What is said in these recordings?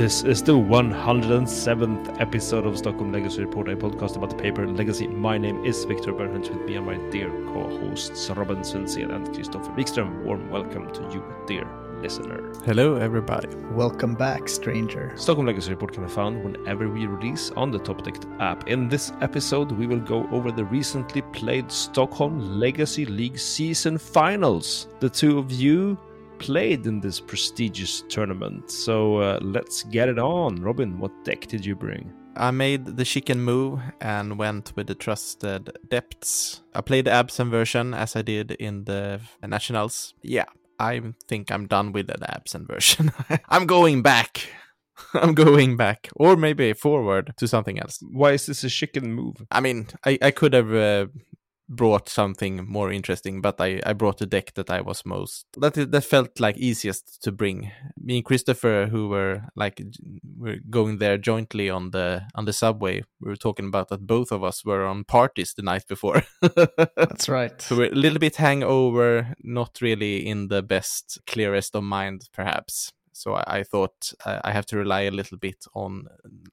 This is the 107th episode of Stockholm Legacy Report, a podcast about the paper Legacy. My name is Victor Bernhardt with me and my dear co-hosts Robin Sundsen and Christofer Wikström. Warm welcome to you, dear listener. Hello, everybody. Welcome back, stranger. Stockholm Legacy Report can be found whenever we release on the Top app. In this episode, we will go over the recently played Stockholm Legacy League season finals. The two of you played in this prestigious tournament. So uh, let's get it on. Robin, what deck did you bring? I made the chicken move and went with the trusted depths. I played the Abzan version as I did in the Nationals. Yeah, I think I'm done with the Abzan version. I'm going back. I'm going back, or maybe forward to something else. Why is this a chicken move? I mean, I, I could have uh, brought something more interesting, but I, I brought a deck that I was most that that felt like easiest to bring. Me and Christofer, who were like we're going there jointly on the on the subway, we were talking about that both of us were on parties the night before. That's right. So we're a little bit hangover, not really in the best clearest of mind, perhaps. So I, I thought uh, I have to rely a little bit on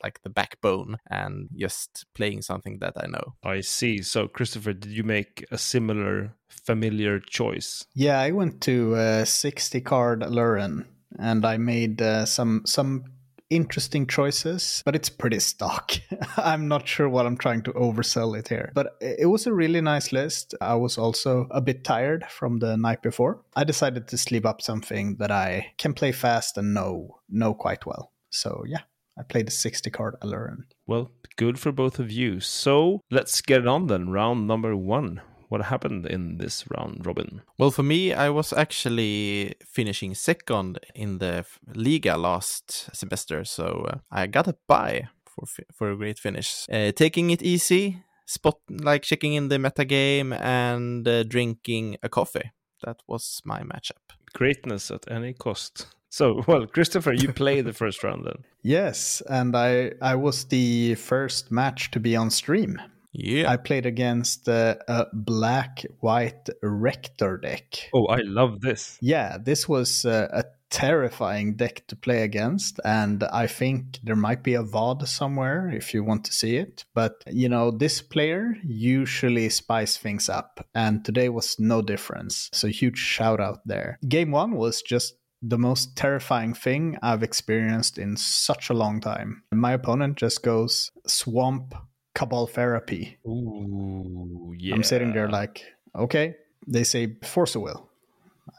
like the backbone and just playing something that I know. I see. So Christofer, did you make a similar familiar choice? Yeah, I went to uh, 60 card Aluren and I made uh, some some interesting choices, but it's pretty stock. I'm not sure what I'm trying to oversell it here. But it was a really nice list. I was also a bit tired from the night before. I decided to sleep up something that I can play fast and know know quite well. So yeah, I played a 60 card Aluren. Well, good for both of you. So let's get on then. Round number one what happened in this round robin? Well, for me, I was actually finishing second in the Liga last semester, so uh, I got a buy for for a great finish. Uh, taking it easy, spot like checking in the meta game and uh, drinking a coffee. That was my matchup. Greatness at any cost. So, well, Christofer, you play the first round then. Yes, and I I was the first match to be on stream. Yeah. I played against uh, a black white rector deck. Oh, I love this. Yeah, this was uh, a terrifying deck to play against. And I think there might be a VOD somewhere if you want to see it. But, you know, this player usually spice things up. And today was no difference. So, huge shout out there. Game one was just the most terrifying thing I've experienced in such a long time. My opponent just goes swamp cabal therapy. Ooh, yeah. I'm sitting there like, okay. They say force of will.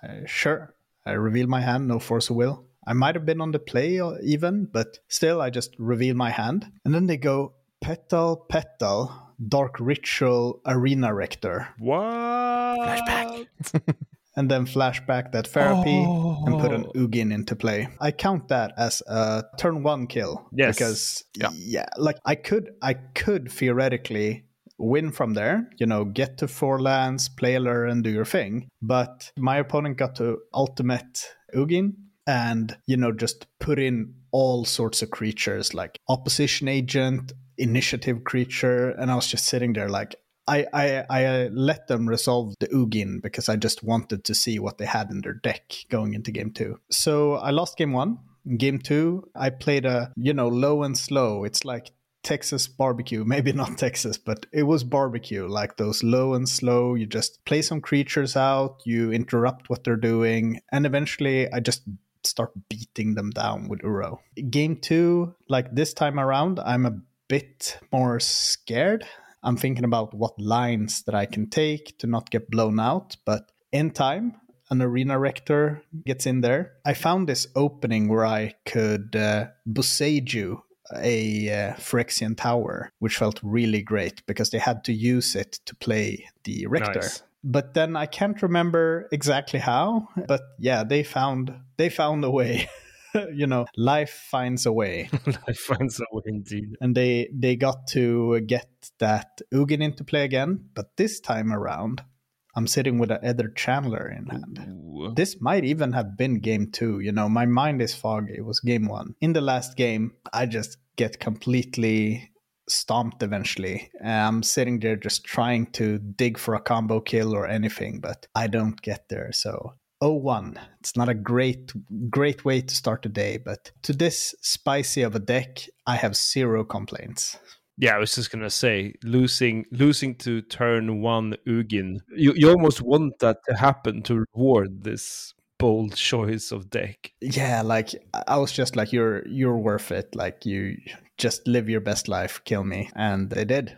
Uh, sure. I reveal my hand, no force of will. I might have been on the play even, but still, I just reveal my hand. And then they go petal, petal, dark ritual, arena rector. What? Flashback. and then flashback that therapy oh. and put an oh. Ugin into play. I count that as a turn one kill. Yes. Because yeah. yeah, like I could I could theoretically win from there, you know, get to four lands, play a lure and do your thing. But my opponent got to ultimate Ugin and, you know, just put in all sorts of creatures like opposition agent, initiative creature, and I was just sitting there like I, I, I uh, let them resolve the Ugin because I just wanted to see what they had in their deck going into game two. So I lost game one. game two, I played a, you know, low and slow. It's like Texas barbecue, maybe not Texas, but it was barbecue, like those low and slow. You just play some creatures out, you interrupt what they're doing, and eventually I just start beating them down with Uro. Game two, like this time around, I'm a bit more scared I'm thinking about what lines that I can take to not get blown out. But in time, an arena rector gets in there. I found this opening where I could uh, a uh, Phyrexian tower, which felt really great because they had to use it to play the rector. Nice. But then I can't remember exactly how. But yeah, they found they found a way. you know, life finds a way. life finds a way indeed. And they they got to get that Ugin into play again, but this time around, I'm sitting with an Aether Channeler in hand. Ooh. This might even have been game two. You know, my mind is foggy. It was game one. In the last game, I just get completely stomped eventually. I'm sitting there just trying to dig for a combo kill or anything, but I don't get there. So 01. It's not a great great way to start the day, but to this spicy of a deck, I have zero complaints. Yeah, I was just gonna say losing losing to turn one Ugin. You you almost want that to happen to reward this bold choice of deck. Yeah, like I was just like you're you're worth it. Like you just live your best life, kill me, and they did.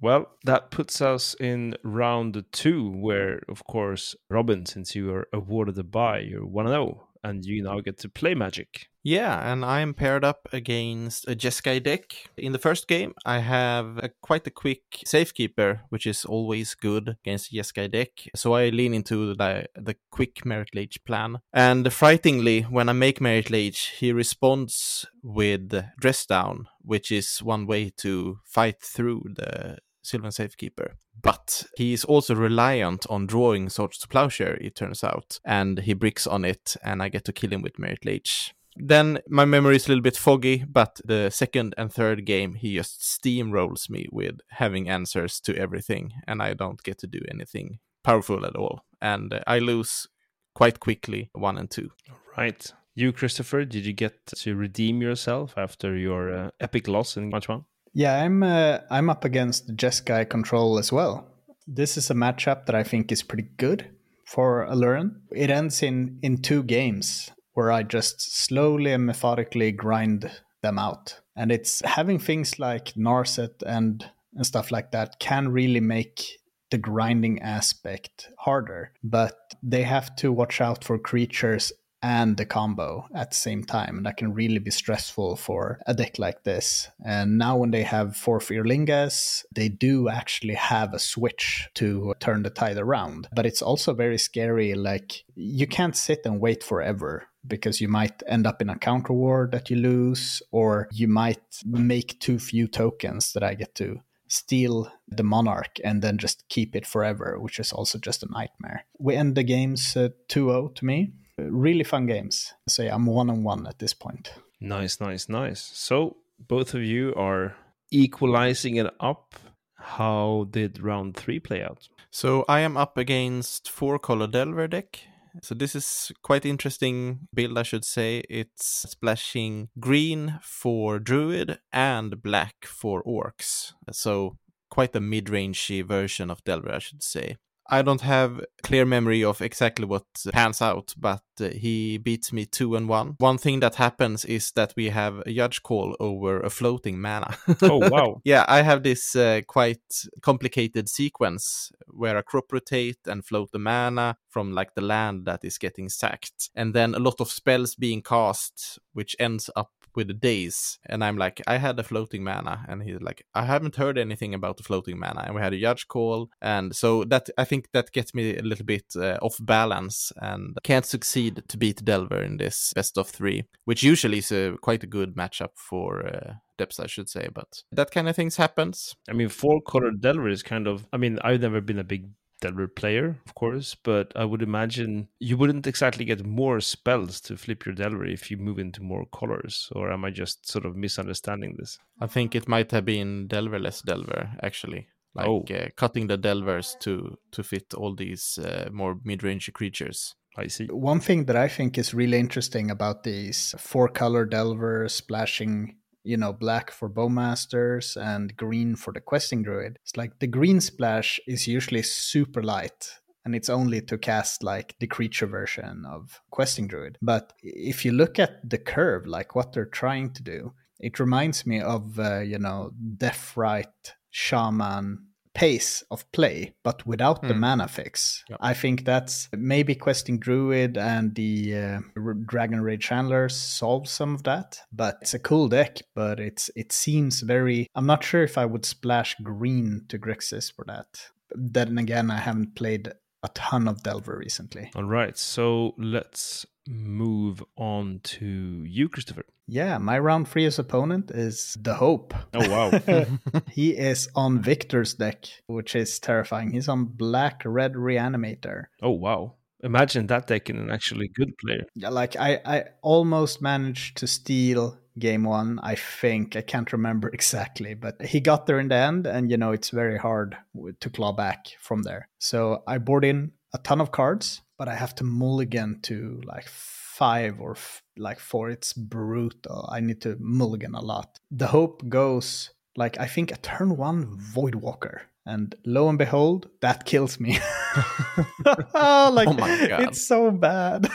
Well, that puts us in round two, where, of course, Robin, since you are awarded a buy, you're 1 0, and you now get to play Magic. Yeah, and I'm paired up against a Jeskai deck. In the first game, I have a, quite a quick Safekeeper, which is always good against a Jeskai deck. So I lean into the, the quick Marit Lage plan. And frighteningly, when I make Marit Lage, he responds with Dress Down, which is one way to fight through the Sylvan Safekeeper. But he is also reliant on drawing Swords to Plowshare, it turns out, and he bricks on it, and I get to kill him with Marit Lage. Then my memory is a little bit foggy, but the second and third game, he just steamrolls me with having answers to everything, and I don't get to do anything powerful at all. And I lose quite quickly one and two. Right. You, Christofer, did you get to redeem yourself after your uh, epic loss in match one? Yeah, I'm uh, I'm up against Jeskai control as well. This is a matchup that I think is pretty good for Aluren. It ends in in two games where I just slowly and methodically grind them out. And it's having things like Narset and and stuff like that can really make the grinding aspect harder, but they have to watch out for creatures and the combo at the same time. And that can really be stressful for a deck like this. And now, when they have Forth Eorlingas, they do actually have a switch to turn the tide around. But it's also very scary. Like, you can't sit and wait forever because you might end up in a counter war that you lose, or you might make too few tokens that I get to steal the monarch and then just keep it forever, which is also just a nightmare. We end the games uh, 2 0 to me really fun games. So yeah, I'm one on one at this point. Nice, nice, nice. So both of you are equalizing it up. How did round three play out? So I am up against four color Delver deck. So this is quite interesting build, I should say. It's splashing green for Druid and black for Orcs. So quite a mid-rangey version of Delver, I should say. I don't have clear memory of exactly what pans out, but uh, he beats me two and one. One thing that happens is that we have a judge call over a floating mana. oh wow! yeah, I have this uh, quite complicated sequence where I crop rotate and float the mana from like the land that is getting sacked, and then a lot of spells being cast, which ends up with the days. And I'm like, I had a floating mana. And he's like, I haven't heard anything about the floating mana. And we had a judge call. And so that, I think that gets me a little bit uh, off balance and can't succeed to beat Delver in this best of three, which usually is a, quite a good matchup for uh, depths, I should say. But that kind of things happens. I mean, four color Delver is kind of, I mean, I've never been a big Delver player, of course, but I would imagine you wouldn't exactly get more spells to flip your Delver if you move into more colors, or am I just sort of misunderstanding this? I think it might have been Delverless Delver, actually. Like oh. uh, cutting the Delvers to to fit all these uh, more mid-range creatures. I see. One thing that I think is really interesting about these four color Delver splashing you know, black for bowmasters and green for the questing druid. It's like the green splash is usually super light and it's only to cast like the creature version of questing druid. But if you look at the curve, like what they're trying to do, it reminds me of uh, you know Deathrite shaman pace of play, but without mm. the hmm. mana fix. Yep. I think that's maybe Questing Druid and the uh, Dragon Rage Channelers solve some of that. But it's a cool deck, but it's it seems very. I'm not sure if I would splash green to Grixis for that. Then again, I haven't played a ton of Delver recently. All right, so let's move on to you, Christofer. Yeah, my round three's opponent is the Hope. Oh wow. he is on Victor's deck, which is terrifying. He's on Black Red Reanimator. Oh wow. Imagine that deck in an actually good player. Yeah, like I, I almost managed to steal game one, I think. I can't remember exactly, but he got there in the end, and you know, it's very hard to claw back from there. So I board in a ton of cards, but I have to mulligan to like five or f- like four. It's brutal. I need to mulligan a lot. The hope goes like I think a turn one Voidwalker. And lo and behold, that kills me. like Oh my God. it's so bad.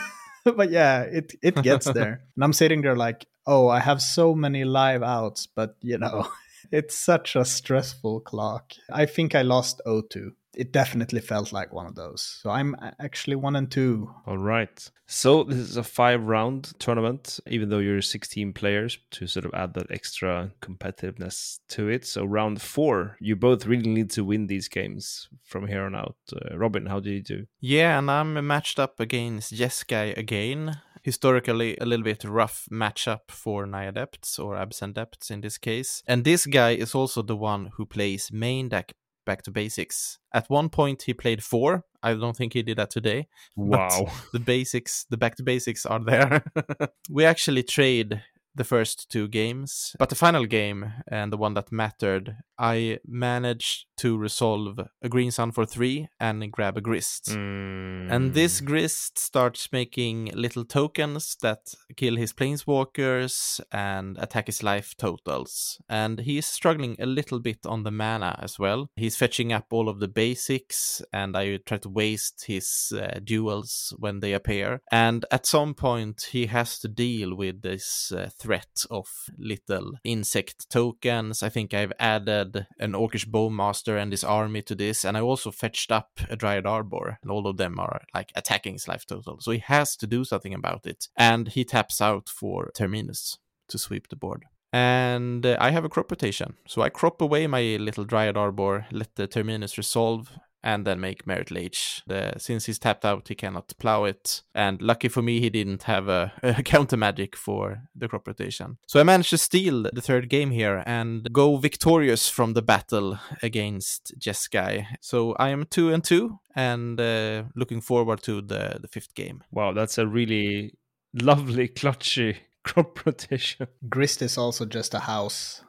but yeah, it it gets there. and I'm sitting there like, oh, I have so many live outs, but you know, it's such a stressful clock. I think I lost O2. It definitely felt like one of those. So I'm actually one and two. All right. So this is a five round tournament, even though you're 16 players to sort of add that extra competitiveness to it. So round four, you both really need to win these games from here on out. Uh, Robin, how do you do? Yeah, and I'm matched up against Jeskai again. Historically, a little bit rough matchup for Naya Depths or Abzan Depths in this case. And this guy is also the one who plays main deck back to basics. At one point, he played four. I don't think he did that today. Wow. the basics, the back to basics are there. we actually trade the first two games, but the final game and the one that mattered, I managed to resolve a green sun for three and grab a grist. Mm. And this grist starts making little tokens that kill his planeswalkers and attack his life totals. And he is struggling a little bit on the mana as well. He's fetching up all of the basics, and I try to waste his uh, duals when they appear. And at some point, he has to deal with this uh, threat of little insect tokens. I think I've added an Orcish Bowmaster and his army to this, and I also fetched up a Dryad Arbor, and all of them are like attacking his life total. So he has to do something about it. And he taps out for Terminus to sweep the board. And uh, I have a crop rotation. So I crop away my little Dryad Arbor, let the Terminus resolve, and then make Marit Lage. The, since he's tapped out, he cannot plow it. And lucky for me, he didn't have a, a counter magic for the crop rotation. So I managed to steal the third game here and go victorious from the battle against Jeskai. So I am two and two, and uh, looking forward to the, the fifth game. Wow, that's a really lovely, clutchy crop rotation. Grist is also just a house.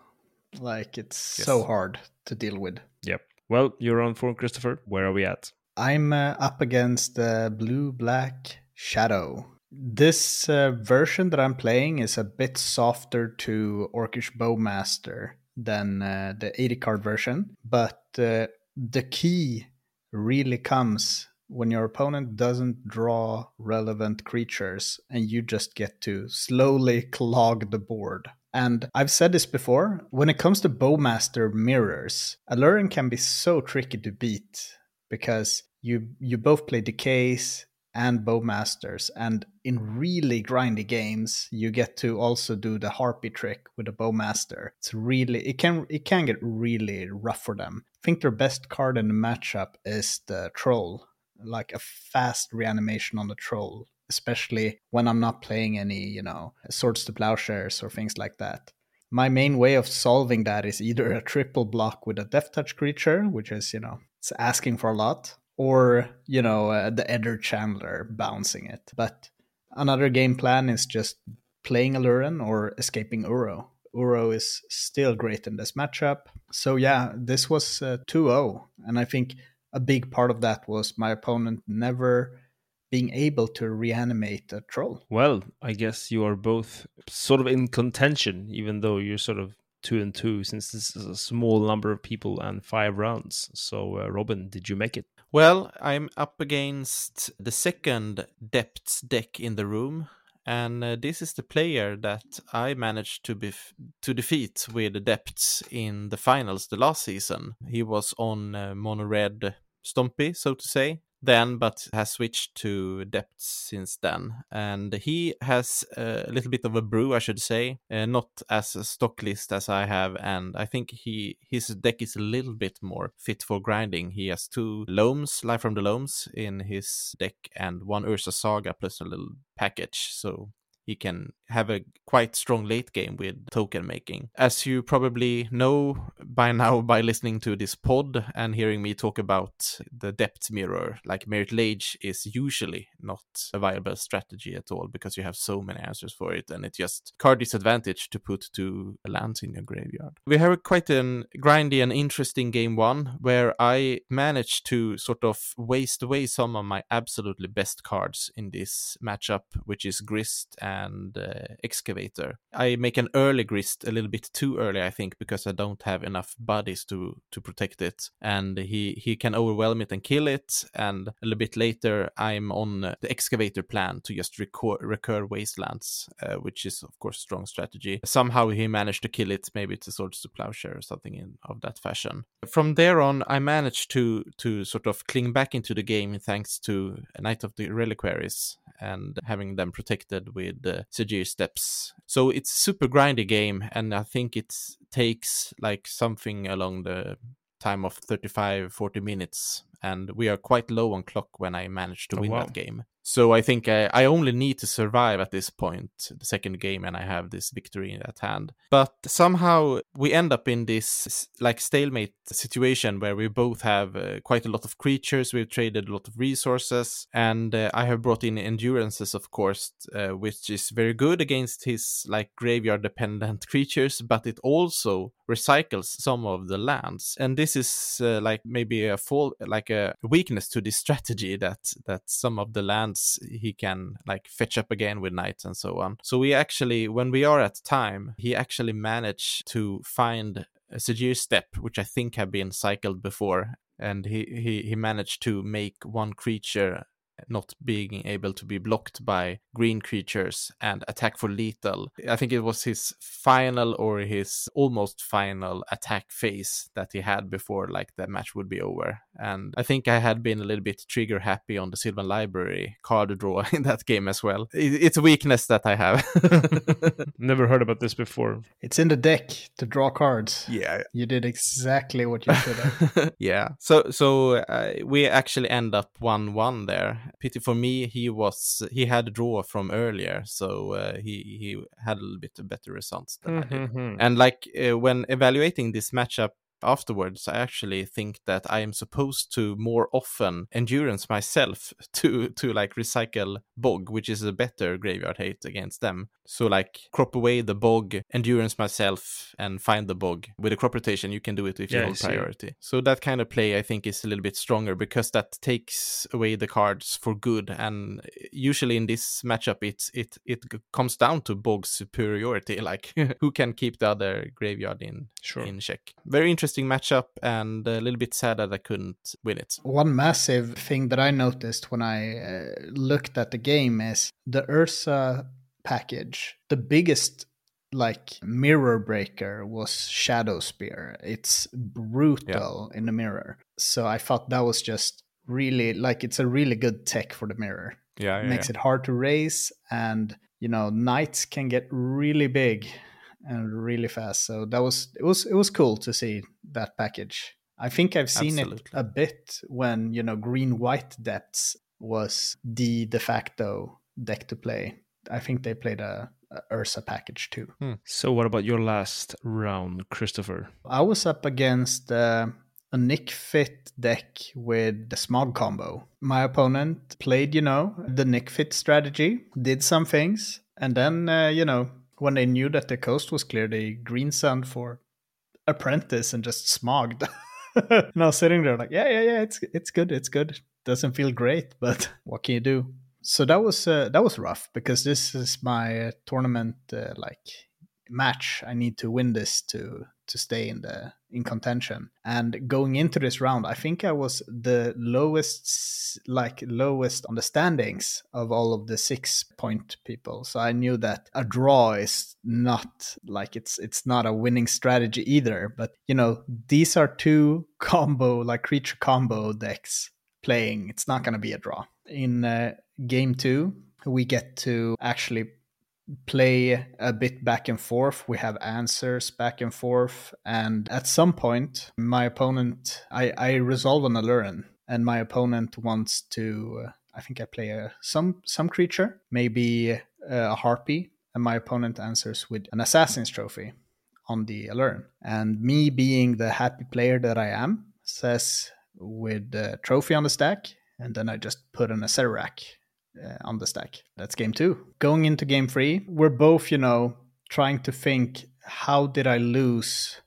Like it's so hard to deal with. Yep. Well, you're on for Christofer. Where are we at? I'm uh, up against the blue black shadow. This uh, version that I'm playing is a bit softer to Orcish Bowmaster than uh, the 80 card version, but uh, the key really comes when your opponent doesn't draw relevant creatures and you just get to slowly clog the board. And I've said this before when it comes to Bowmaster mirrors, Aluren can be so tricky to beat because you you both play decays and bowmasters and in really grindy games you get to also do the harpy trick with the bowmaster. It's really it can it can get really rough for them. I think their best card in the matchup is the troll like a fast reanimation on the troll especially when i'm not playing any you know swords to plowshares or things like that my main way of solving that is either a triple block with a death touch creature which is you know it's asking for a lot or you know uh, the Aether Channeler bouncing it. But another game plan is just playing Aluren or escaping Uro. Uro is still great in this matchup. So yeah, this was uh, 2-0 and I think a big part of that was my opponent never being able to reanimate a troll. Well, I guess you are both sort of in contention, even though you're sort of two and two, since this is a small number of people and five rounds. So, uh, Robin, did you make it? Well, I'm up against the second depths deck in the room, and uh, this is the player that I managed to be to defeat with the depths in the finals the last season. He was on uh, mono red Stompy, so to say. Then, but has switched to depths since then, and he has a little bit of a brew, I should say, uh, not as a stock list as I have, and I think he his deck is a little bit more fit for grinding. He has two loams, life from the loams, in his deck, and one Urza Saga plus a little package. So he can have a quite strong late game with token making. As you probably know by now by listening to this pod and hearing me talk about the depth mirror, like Marit Lage is usually not a viable strategy at all because you have so many answers for it and it's just card disadvantage to put two lands in your graveyard. We have quite an grindy and interesting game one where I managed to sort of waste away some of my absolutely best cards in this matchup, which is Grist and uh, Excavator. I make an early Grist a little bit too early, I think, because I don't have enough bodies to to protect it, and he he can overwhelm it and kill it. And a little bit later, I'm on the Excavator plan to just recur, recur Wastelands, uh, which is of course strong strategy. Somehow he managed to kill it. Maybe it's a Swords to Plowshare or something in of that fashion. From there on, I managed to to sort of cling back into the game thanks to Knight of the Reliquaries and having them protected with uh, Sejiri Steppes. So it's a super grindy game, and I think it takes like something along the time of 35 40 minutes and we are quite low on clock when i manage to Oh, win wow. that game so i think I, I only need to survive at this point the second game and i have this victory at hand. But somehow we end up in this like stalemate situation where we both have uh, quite a lot of creatures we've traded a lot of resources and uh, i have brought in endurances of course uh, which is very good against his like graveyard dependent creatures but it also recycles some of the lands. And this is uh, like maybe a fault like a weakness to this strategy that that some of the he can like fetch up again with knights and so on. So we actually when we are at time he actually managed to find a Sejiri Steppe which i think have been cycled before. And he, he he managed to make one creature not being able to be blocked by green creatures and attack for lethal. I think it was his final or his almost final attack phase that he had before like the match would be over. And I think I had been a little bit trigger happy on the Sylvan Library card draw in that game as well. It's a weakness that I have. Never heard about this before. It's in the deck to draw cards. yeah, You did exactly what you should have. yeah. So so uh, we actually end up one one there. Pity for me, he was he had a draw from earlier, so uh, he he had a little bit better results than I did. Mhm. And like uh, when evaluating this matchup afterwards, I actually think that I am supposed to more often endurance myself to to like recycle bog, which is a better graveyard hate against them. So like crop away the bog, endurance myself, and find the bog. With a crop rotation, you can do it if Yeah, you hold priority. So that kind of play I think is a little bit stronger because that takes away the cards for good. And usually in this matchup, it's it it comes down to bog superiority, like who can keep the other graveyard in Sure. in check. Very interesting matchup, and a little bit sad that I couldn't win it. One massive thing that I noticed when I uh, looked at the game is the Urza package. The biggest like mirror breaker was Shadowspear. It's brutal in the mirror. So I thought that was just really like it's a really good tech for the mirror. Yeah, It makes it hard to raise and you know knights can get really big and really fast so that was it was it was cool to see that package i think i've seen it a bit when you know green white depths was the de facto deck to play. I think they played a, a Urza package too. So, what about your last round, Christopher? i was up against uh, a Nic Fit deck with the smog combo. My opponent played you know the Nic Fit strategy did some things and then uh, you know when they knew that the coast was clear they green sun for apprentice and just smogged. And i was sitting there like yeah yeah yeah it's it's good it's good doesn't feel great but what can you do? So that was uh, that was rough because this is my uh, tournament uh, like match. I need to win this to to stay in the in contention. And going into this round i think i was the lowest like lowest on the standings of all of the six point people. So i knew that a draw is not like it's it's not a winning strategy either. But you know these are two combo like creature combo decks playing it's not going to be a draw in uh, game two we get to actually play a bit back and forth. We have answers back and forth. And at some point, my opponent, I, I resolve on a Lurin, and my opponent wants to. Uh, I think I play a, some some creature, maybe uh, a harpy, and my opponent answers with an assassin's trophy on the alert. And me being the happy player that I am, says with the trophy on the stack, and then I just put an Acererak uh, on the stack. That's game two. Going into game three, we're both, you know, trying to think how did I lose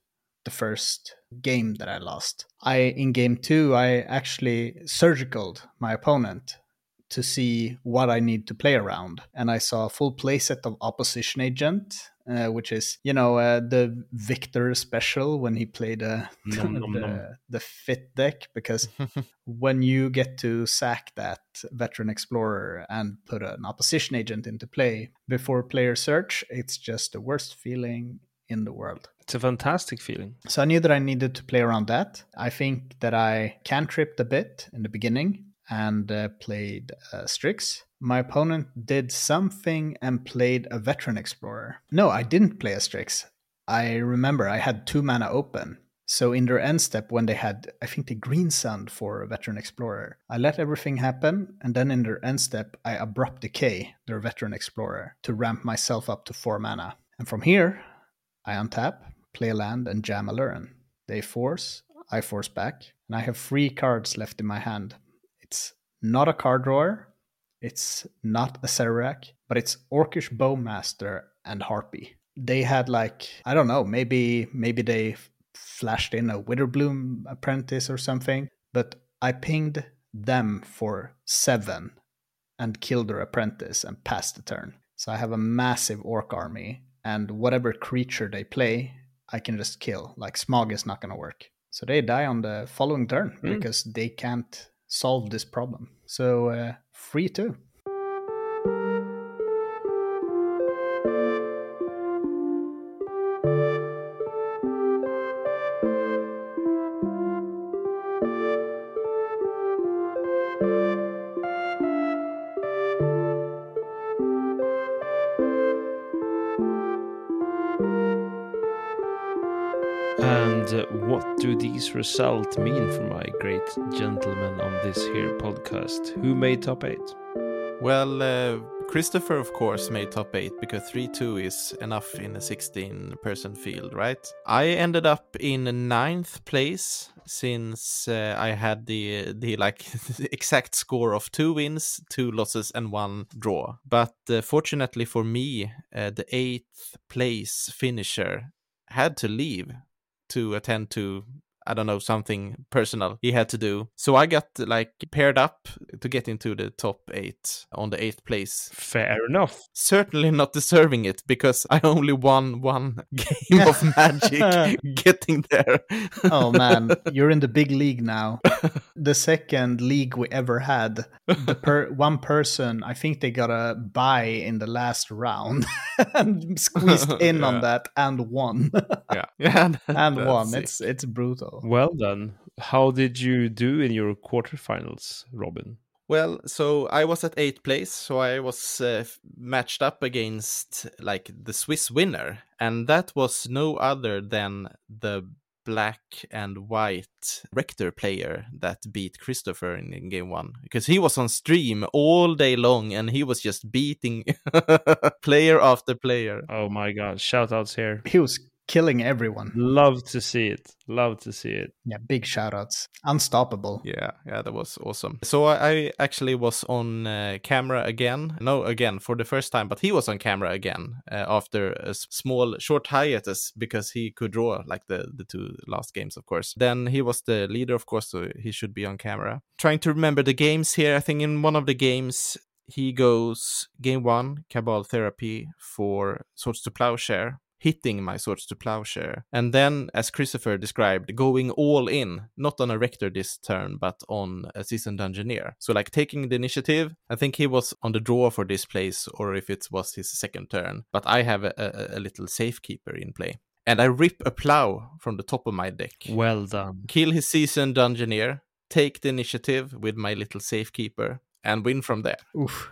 the first game that I lost? I in game two, I actually surgicaled my opponent to see what I need to play around, and I saw a full playset of opposition agent uh, which is you know uh, the Victor special when he played uh, nom, nom, the, nom. the fit deck because when you get to sack that veteran explorer and put an opposition agent into play before player search, it's just the worst feeling in the world. It's a fantastic feeling. So I knew that I needed to play around that. I think that I cantripped a bit in the beginning and uh, played uh, Strix my opponent did something and played a veteran explorer. No, I didn't play a Strix. I remember I had two mana open. So in their end step, when they had, I think, the green sun for a veteran explorer, I let everything happen, and then in their end step, I abrupt decay their veteran explorer to ramp myself up to four mana. And from here, I untap, play a land, and jam a Lurrus. They force, I force back, and I have three cards left in my hand. It's not a card drawer, it's not a Acererak, but it's Orcish Bowmaster and Harpy. They had like I don't know, maybe maybe they flashed in a Witherbloom apprentice or something, but I pinged them for seven and killed their apprentice and passed the turn. So I have a massive orc army, and whatever creature they play, I can just kill. Like Smog is not going to work. So they die on the following turn mm. because they can't solve this problem. So uh, free too. These results mean for my great gentleman on this here podcast? Who made top eight? Well, uh, Christofer, of course, made top eight because 3 2 is enough in a 16 person field, right? I ended up in ninth place since uh, I had the the like exact score of two wins, two losses, and one draw. But uh, fortunately for me, uh, the eighth place finisher had to leave to attend to I don't know, something personal he had to do. So I got like paired up to get into the top eight on the eighth place. Fair enough. Certainly not deserving it because I only won one game of magic getting there. oh man, you're in the big league now. the second league we ever had. The per- one person, I think they got a buy in the last round and squeezed in yeah. on that and won. yeah, yeah, and won. It's it's brutal. Well done. How did you do in your quarterfinals, Robin? Well, so I was at eighth place, so I was uh, matched up against like the Swiss winner, and that was no other than the black and white Rector player that beat Christofer in, in, game one because he was on stream all day long and he was just beating player after player. Oh my god! Shout outs here. He was killing everyone. Love to see it. Love to see it. Yeah, big shoutouts. Unstoppable. Yeah, yeah, that was awesome. So I actually was on uh, camera again. No, again for the first time, but he was on camera again uh, after a small short hiatus because he could draw like the the two last games, of course. Then he was the leader, of course, so he should be on camera. Trying to remember the games here. I think in one of the games he goes game one cabal therapy for swords to plowshare hitting my swords to plowshare. And then, as Christofer described, going all in, not on a rector this turn, but on a seasoned dungeoneer. So, like taking the initiative, I think he was on the draw for this place, or if it was his second turn. But I have a, a, a little safekeeper in play. And I rip a plow from the top of my deck. Well done. Kill his seasoned dungeoneer, take the initiative with my little safekeeper, and win from there. Oof.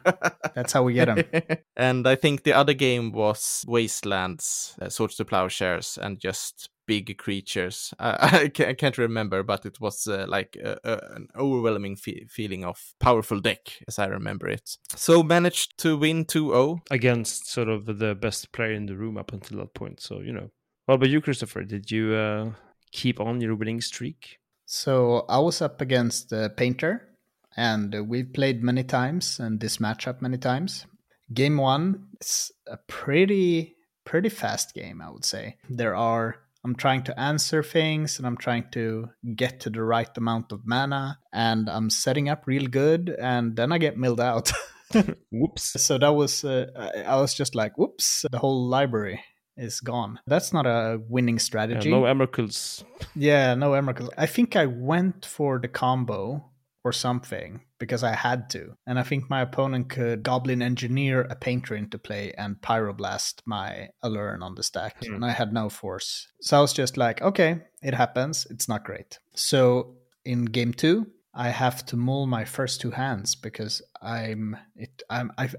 That's how we get them. and I think the other game was Wastelands, uh, Swords to Plowshares, and just big creatures. I, I, can't, I can't remember, but it was uh, like a, a, an overwhelming fe- feeling of powerful deck, as I remember it. So managed to win 2-0 against sort of the best player in the room up until that point. So you know. What about you, Christofer? Did you uh, keep on your winning streak? So I was up against uh, Painter, and we've played many times and this matchup many times. Game one is a pretty pretty fast game, I would say. There are I'm trying to answer things and I'm trying to get to the right amount of mana and I'm setting up real good and then I get milled out. whoops. So that was uh, I was just like whoops, the whole library is gone. That's not a winning strategy. Yeah, no Emrakuls. Yeah, no Emrakuls. I think I went for the combo or something because I had to. And I think my opponent could Goblin Engineer a Painter into play and Pyroblast my Aluren on the stack. Mm. And I had no force. So I was just like, okay, it happens. It's not great. So in game two, I have to mull my first two hands because I'm it I'm I,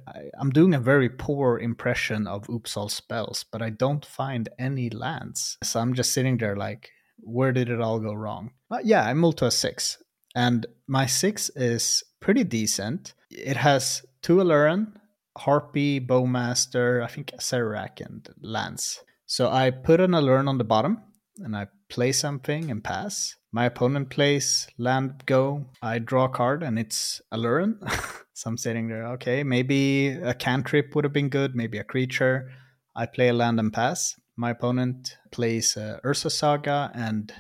am doing a very poor impression of Oops all spells, but I don't find any lands. So I'm just sitting there like, where did it all go wrong? Yeah, I mull to a six, and my six is pretty decent. It has two Aluren, Harpy, Bowmaster, I think Acererak, and Lance. So I put an Aluren on the bottom, and I play something and pass. My opponent plays land go. I draw a card and it's Aluren. so I'm sitting there, okay, maybe a cantrip would have been good, maybe a creature. I play a land and pass. My opponent plays uh, Urza Saga and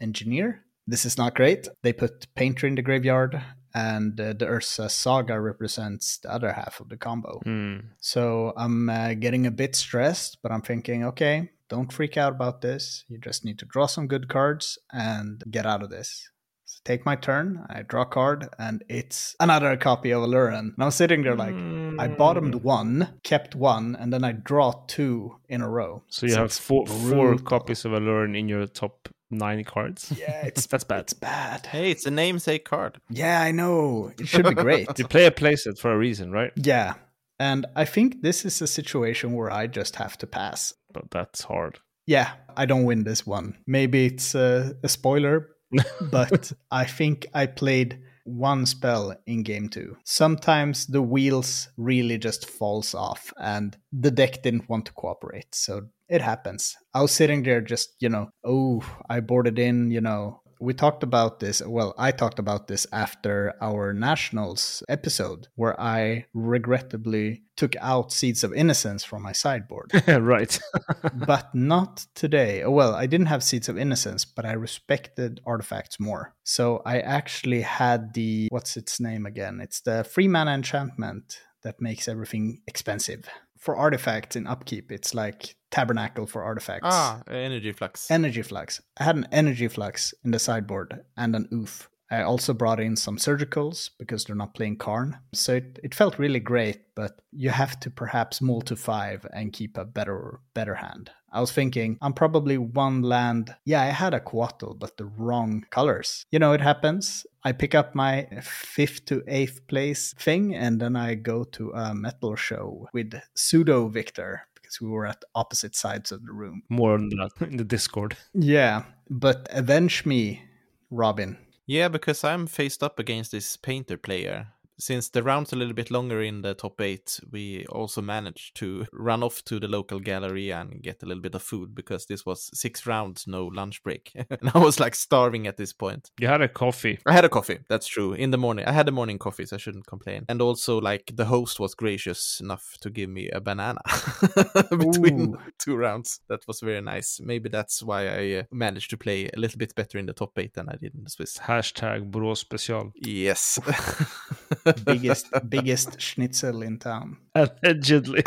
Engineer. This is not great. They put Painter in the graveyard, and uh, the Urza Saga represents the other half of the combo. Mm. So I'm uh, getting a bit stressed, but I'm thinking, okay, don't freak out about this. You just need to draw some good cards and get out of this. So take my turn. I draw a card, and it's another copy of Aluren. And I'm sitting there like, mm. I bottomed hmm. one, kept one, and then I draw two in a row. So you so have four, four copies of Aluren in your top nine cards. Yeah, it's that's bad. It's bad. Hey, it's a namesake card. Yeah, I know. It should be great. the player plays it for a reason, right? Yeah. And I think this is a situation where I just have to pass but that's hard. Yeah, I don't win this one. Maybe it's a, a spoiler, but I think I played one spell in game two. Sometimes the wheels really just falls off and the deck didn't want to cooperate. So it happens. I was sitting there just, you know, oh, I boarded in, you know, we talked about this. Well, I talked about this after our nationals episode, where I regrettably took out Seeds of Innocence from my sideboard. right. but not today. Well, I didn't have Seeds of Innocence, but I respected artifacts more. So I actually had the what's its name again? It's the free mana enchantment that makes everything expensive. For artifacts in upkeep, it's like tabernacle for artifacts. Ah, energy flux. Energy flux. I had an energy flux in the sideboard and an oof. I also brought in some surgicals because they're not playing Karn. So it, it felt really great, but you have to perhaps mull to five and keep a better better hand. I was thinking I'm probably one land. Yeah, I had a Coatl, but the wrong colors. You know, it happens. I pick up my fifth to eighth place thing, and then I go to a metal show with pseudo Victor because we were at opposite sides of the room. More on that in the Discord. Yeah, but avenge me, Robin. Yeah, because I'm faced up against this painter player since the round's a little bit longer in the top eight, we also managed to run off to the local gallery and get a little bit of food because this was six rounds, no lunch break. and I was like starving at this point. You had a coffee. I had a coffee, that's true. In the morning. I had a morning coffee, so I shouldn't complain. And also, like, the host was gracious enough to give me a banana between Ooh. two rounds. That was very nice. Maybe that's why I uh, managed to play a little bit better in the top eight than I did in the Swiss. Hashtag Bro Special. Yes. biggest biggest schnitzel in town. Allegedly.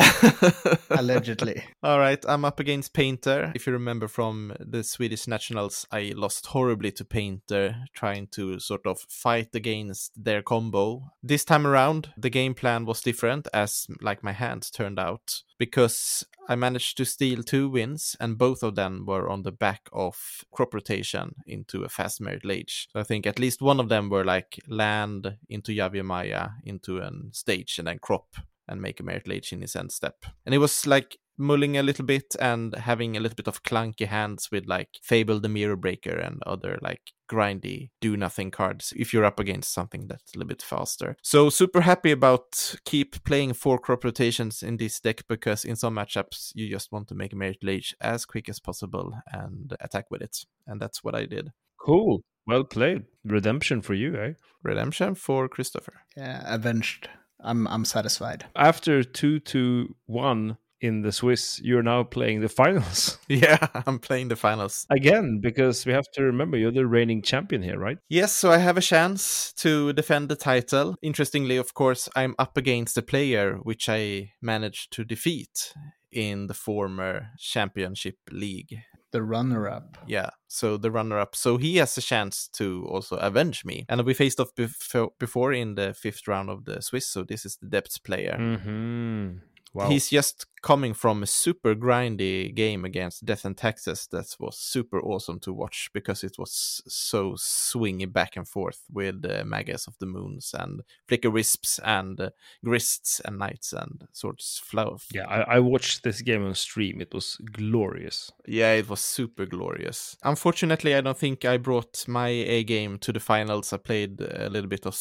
Allegedly. All right, I'm up against Painter. If you remember from the Swedish Nationals, I lost horribly to Painter, trying to sort of fight against their combo. This time around, the game plan was different, as like my hands turned out, because I managed to steal two wins, and both of them were on the back of crop rotation into a fast Marit Lage. So I think at least one of them were like land into Yavimaya into a stage and then crop and make a merit lage in his end step. And it was like mulling a little bit and having a little bit of clunky hands with like Fable the Mirror Breaker and other like grindy do nothing cards if you're up against something that's a little bit faster. So super happy about keep playing four crop rotations in this deck because in some matchups you just want to make a Merit Lage as quick as possible and attack with it. And that's what I did. Cool. Well played. Redemption for you, eh? Redemption for Christopher. Yeah, avenged. I'm I'm satisfied. After two to one in the Swiss, you're now playing the finals. Yeah, I'm playing the finals. Again, because we have to remember you're the reigning champion here, right? Yes, so I have a chance to defend the title. Interestingly, of course, I'm up against a player which I managed to defeat in the former championship league. The runner up. Yeah, so the runner up. So he has a chance to also avenge me. And we faced off before, before in the fifth round of the Swiss, so this is the depth player. Mm-hmm. Wow. He's just coming from a super grindy game against Death and Taxes that was super awesome to watch because it was so swingy back and forth with uh, Magus of the Moons and Flicker Wisps and uh, Grists and Knights and Swords Flow. Yeah, I, I watched this game on stream. It was glorious. Yeah, it was super glorious. Unfortunately, I don't think I brought my A game to the finals. I played a little bit of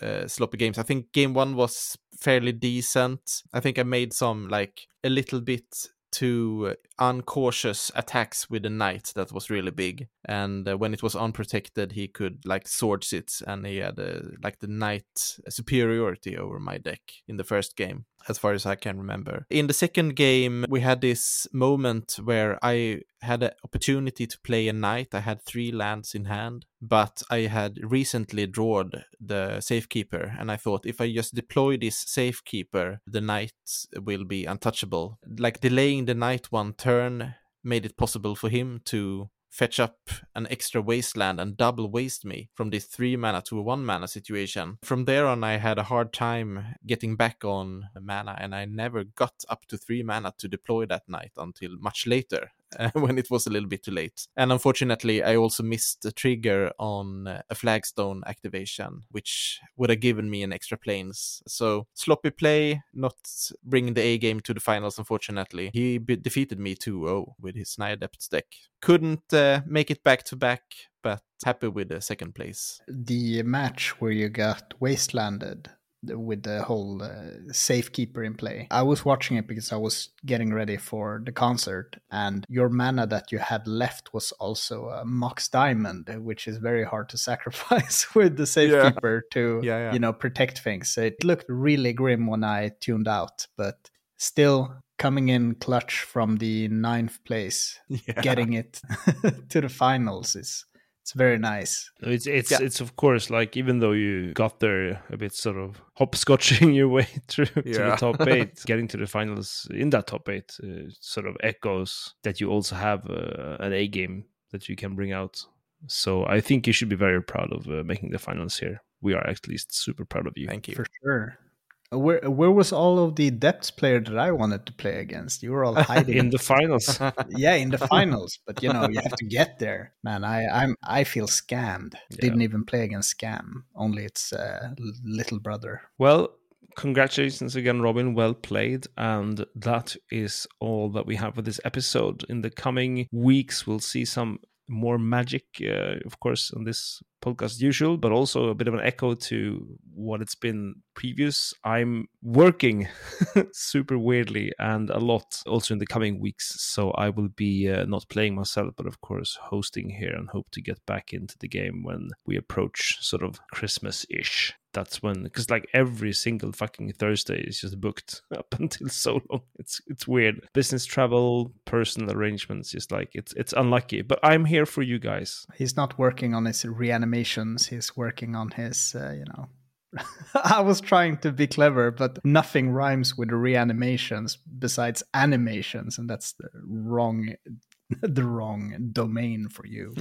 uh, sloppy games. I think game one was fairly decent. I think I made some like a little bit too uncautious attacks with the knight that was really big and uh, when it was unprotected he could like swords it and he had uh, like the knight superiority over my deck in the first game as far as I can remember. In the second game, we had this moment where I had an opportunity to play a knight. I had three lands in hand, but I had recently drawn the safekeeper, and I thought if I just deploy this safekeeper, the knight will be untouchable. Like delaying the knight one turn made it possible for him to fetch up an extra wasteland and double waste me from this three mana to a one mana situation. From there on, I had a hard time getting back on mana, and I never got up to three mana to deploy that knight until much later. when it was a little bit too late. And unfortunately, I also missed the trigger on a flagstone activation, which would have given me an extra Plains. So sloppy play, not bringing the A game to the finals, unfortunately. He be- defeated me 2 0 with his Adept deck. Couldn't uh, make it back to back, but happy with the second place. The match where you got wastelanded with the whole uh, safekeeper in play. I was watching it because I was getting ready for the concert, and your mana that you had left was also a Mox Diamond, which is very hard to sacrifice with the safekeeper yeah. to yeah, yeah. you know protect things. So it looked really grim when I tuned out, but still coming in clutch from the ninth place, getting it to the finals is it's very nice. It's it's yeah. it's of course like even though you got there a bit sort of hopscotching your way through yeah. to the top eight, getting to the finals in that top eight uh, sort of echoes that you also have uh, an A game that you can bring out. So I think you should be very proud of uh, making the finals here. We are at least super proud of you. Thank you for sure. Where where was all of the depths player that I wanted to play against? You were all hiding in the finals. yeah, in the finals. But you know, you have to get there, man. I I'm I feel scammed. Yeah. Didn't even play against scam. Only its uh, little brother. Well, congratulations again, Robin. Well played. And that is all that we have for this episode. In the coming weeks, we'll see some more magic, uh, of course, on this podcast usual, but also a bit of an echo to what it's been previous. I'm working super weirdly and a lot also in the coming weeks, so I will be uh, not playing myself, but of course hosting here and hope to get back into the game when we approach sort of Christmas ish that's when because like every single fucking Thursday is just booked up until so long. It's it's weird. Business travel, personal arrangements, just like it's it's unlucky. But I'm here for you guys. He's not working on his reanimations. He's working on his, uh, you know. I was trying to be clever, but nothing rhymes with reanimations besides animations, and that's the wrong the wrong domain for you.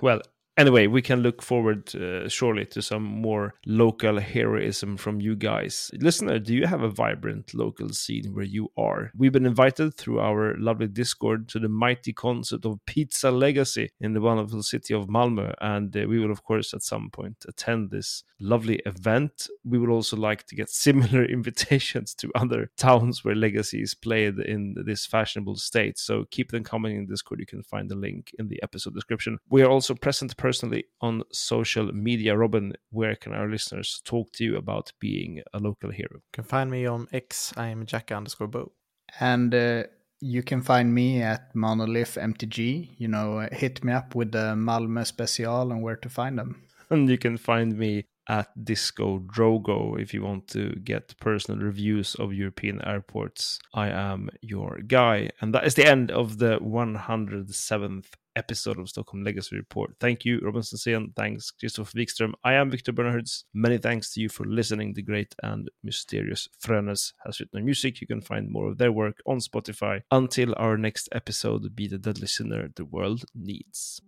well, anyway, we can look forward uh, surely to some more local heroism from you guys. Listener, do you have a vibrant local scene where you are? We've been invited through our lovely Discord to the mighty concept of Pizza Legacy in the wonderful city of Malmö, and uh, we will, of course, at some point attend this lovely event. We would also like to get similar invitations to other towns where Legacy is played in this fashionable state. So keep them coming in Discord. You can find the link in the episode description. We are also present personally on social media. Robin, where can our listeners talk to you about being a local hero? You can find me on X. I am Jack underscore Bo. And uh, you can find me at Monolith MTG. You know, hit me up with the Malmö special and where to find them. And you can find me at Disco Drogo if you want to get personal reviews of European airports. I am your guy. And that is the end of the 107th episode of Stockholm Legacy Report. Thank you, Robinson Sen. Thanks, Christofer Wikström. I am Victor Bernhards. Many thanks to you for listening. The great and mysterious Frönes has written music. You can find more of their work on Spotify. Until our next episode, be the deadly sinner the world needs.